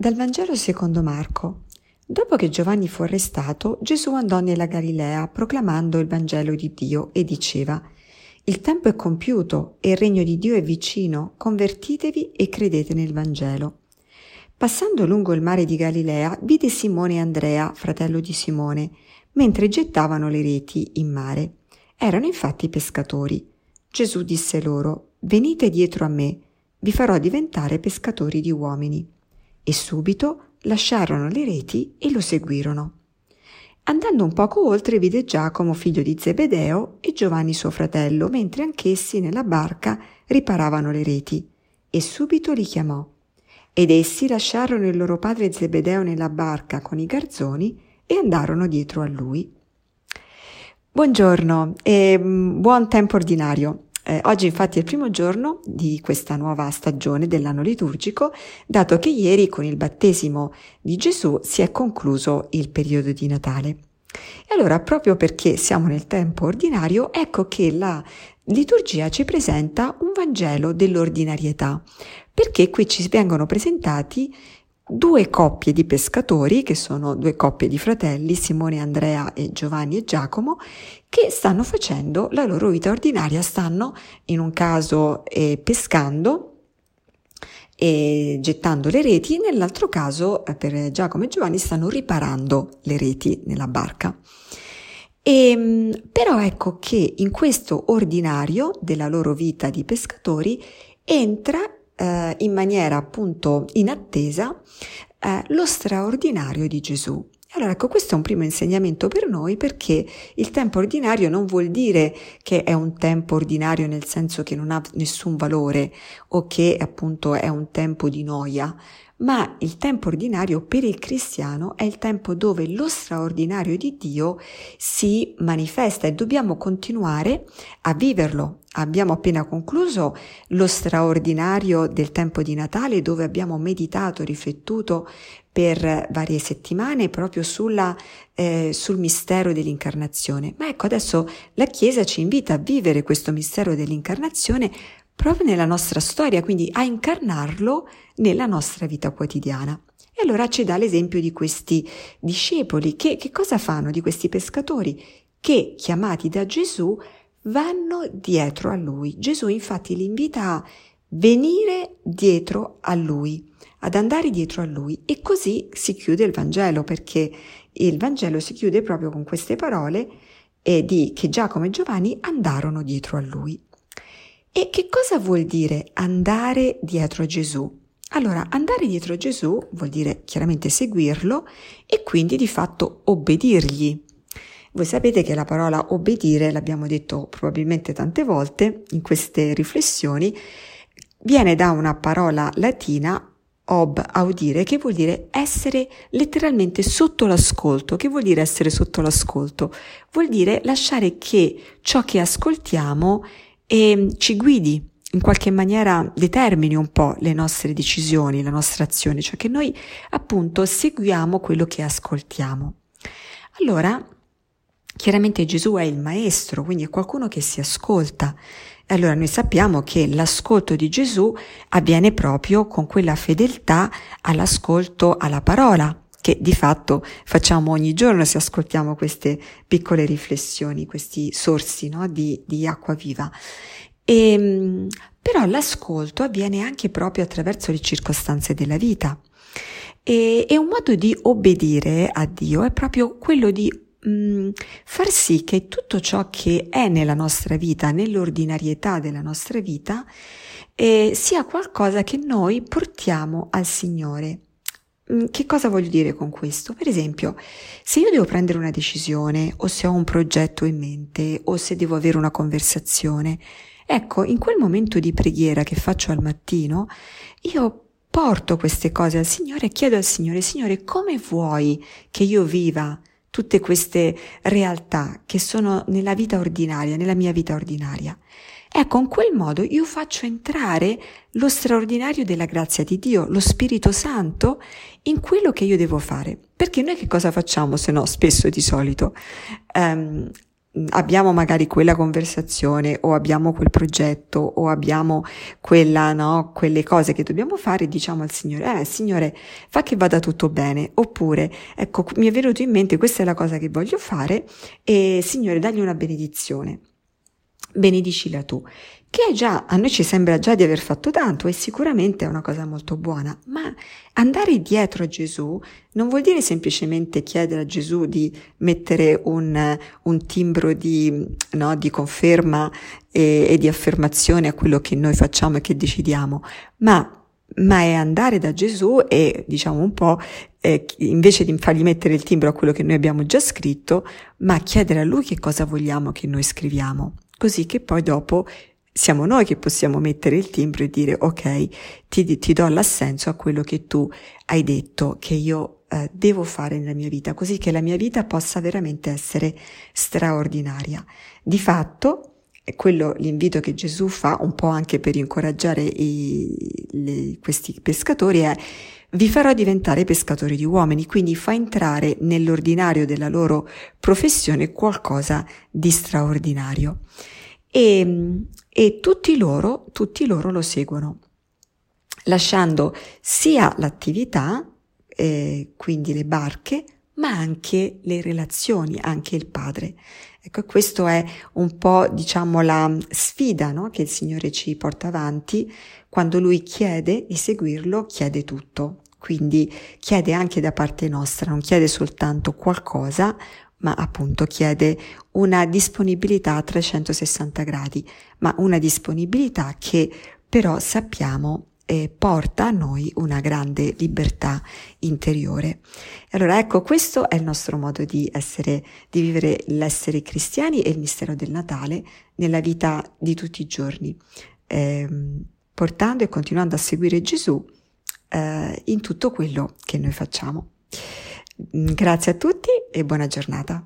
Dal Vangelo secondo Marco. Dopo che Giovanni fu arrestato, Gesù andò nella Galilea proclamando il Vangelo di Dio e diceva Il tempo è compiuto e il regno di Dio è vicino, convertitevi e credete nel Vangelo. Passando lungo il mare di Galilea, vide Simone e Andrea, fratello di Simone, mentre gettavano le reti in mare. Erano infatti pescatori. Gesù disse loro Venite dietro a me, vi farò diventare pescatori di uomini e subito lasciarono le reti e lo seguirono. Andando un poco oltre vide Giacomo figlio di Zebedeo e Giovanni suo fratello, mentre anch'essi nella barca riparavano le reti, e subito li chiamò. Ed essi lasciarono il loro padre Zebedeo nella barca con i garzoni e andarono dietro a lui. Buongiorno e mm, buon tempo ordinario. Eh, oggi infatti è il primo giorno di questa nuova stagione dell'anno liturgico, dato che ieri con il battesimo di Gesù si è concluso il periodo di Natale. E allora, proprio perché siamo nel tempo ordinario, ecco che la liturgia ci presenta un Vangelo dell'ordinarietà, perché qui ci vengono presentati due coppie di pescatori, che sono due coppie di fratelli, Simone, Andrea e Giovanni e Giacomo, che stanno facendo la loro vita ordinaria, stanno in un caso eh, pescando e gettando le reti, nell'altro caso eh, per Giacomo e Giovanni stanno riparando le reti nella barca. E, ehm, però ecco che in questo ordinario della loro vita di pescatori entra eh, in maniera appunto inattesa eh, lo straordinario di Gesù. Allora ecco, questo è un primo insegnamento per noi perché il tempo ordinario non vuol dire che è un tempo ordinario nel senso che non ha nessun valore o che appunto è un tempo di noia, ma il tempo ordinario per il cristiano è il tempo dove lo straordinario di Dio si manifesta e dobbiamo continuare a viverlo. Abbiamo appena concluso lo straordinario del tempo di Natale dove abbiamo meditato, riflettuto per varie settimane proprio sulla, eh, sul mistero dell'incarnazione. Ma ecco, adesso la Chiesa ci invita a vivere questo mistero dell'incarnazione proprio nella nostra storia, quindi a incarnarlo nella nostra vita quotidiana. E allora ci dà l'esempio di questi discepoli che, che cosa fanno di questi pescatori che chiamati da Gesù vanno dietro a lui. Gesù infatti li invita a venire dietro a lui, ad andare dietro a lui e così si chiude il Vangelo perché il Vangelo si chiude proprio con queste parole eh, di che Giacomo e Giovanni andarono dietro a lui. E che cosa vuol dire andare dietro a Gesù? Allora, andare dietro a Gesù vuol dire chiaramente seguirlo e quindi di fatto obbedirgli. Voi sapete che la parola obbedire, l'abbiamo detto probabilmente tante volte in queste riflessioni, viene da una parola latina ob audire che vuol dire essere letteralmente sotto l'ascolto. Che vuol dire essere sotto l'ascolto? Vuol dire lasciare che ciò che ascoltiamo e ci guidi, in qualche maniera determini un po' le nostre decisioni, la nostra azione, cioè che noi appunto seguiamo quello che ascoltiamo. Allora, chiaramente Gesù è il maestro, quindi è qualcuno che si ascolta. Allora noi sappiamo che l'ascolto di Gesù avviene proprio con quella fedeltà all'ascolto alla parola, che di fatto facciamo ogni giorno se ascoltiamo queste piccole riflessioni, questi sorsi no, di, di acqua viva. E, ehm, però l'ascolto avviene anche proprio attraverso le circostanze della vita. E, e un modo di obbedire a Dio è proprio quello di mh, mm, far sì che tutto ciò che è nella nostra vita, nell'ordinarietà della nostra vita, eh, sia qualcosa che noi portiamo al Signore. Mm, che cosa voglio dire con questo? Per esempio, se io devo prendere una decisione o se ho un progetto in mente o se devo avere una conversazione, ecco, in quel momento di preghiera che faccio al mattino, io porto queste cose al Signore e chiedo al Signore, Signore, come vuoi che io viva tutte queste realtà che sono nella vita ordinaria, nella mia vita ordinaria? Ecco, in quel modo io faccio entrare lo straordinario della grazia di Dio, lo Spirito Santo, in quello che io devo fare. Perché noi che cosa facciamo se no, spesso di solito? Um, abbiamo magari quella conversazione o abbiamo quel progetto o abbiamo quella, no, quelle cose che dobbiamo fare, diciamo al Signore, eh, Signore, fa che vada tutto bene. Oppure, ecco, mi è venuto in mente, questa è la cosa che voglio fare e Signore, dagli una benedizione. Benedicila tu che già, a noi ci sembra già di aver fatto tanto e sicuramente è una cosa molto buona, ma andare dietro a Gesù non vuol dire semplicemente chiedere a Gesù di mettere un, un timbro di, no, di conferma e, e, di affermazione a quello che noi facciamo e che decidiamo, ma ma è andare da Gesù e diciamo un po' eh, invece di fargli mettere il timbro a quello che noi abbiamo già scritto, ma chiedere a lui che cosa vogliamo che noi scriviamo, così che poi dopo siamo noi che possiamo mettere il timbro e dire ok, ti, ti do l'assenso a quello che tu hai detto che io eh, devo fare nella mia vita, così che la mia vita possa veramente essere straordinaria. Di fatto, quello l'invito che Gesù fa, un po' anche per incoraggiare i, le, questi pescatori, è vi farò diventare pescatori di uomini, quindi fa entrare nell'ordinario della loro professione qualcosa di straordinario. E, e tutti loro, tutti loro lo seguono, lasciando sia l'attività, eh, quindi le barche, ma anche le relazioni, anche il padre. Ecco, questo è un po', diciamo, la sfida no? che il Signore ci porta avanti. Quando Lui chiede di seguirlo, chiede tutto. Quindi chiede anche da parte nostra, non chiede soltanto qualcosa, ma appunto chiede una disponibilità a 360 gradi, ma una disponibilità che però sappiamo eh, porta a noi una grande libertà interiore. Allora ecco, questo è il nostro modo di essere, di vivere l'essere cristiani e il mistero del Natale nella vita di tutti i giorni, eh, portando e continuando a seguire Gesù eh, in tutto quello che noi facciamo. Grazie a tutti e buona giornata.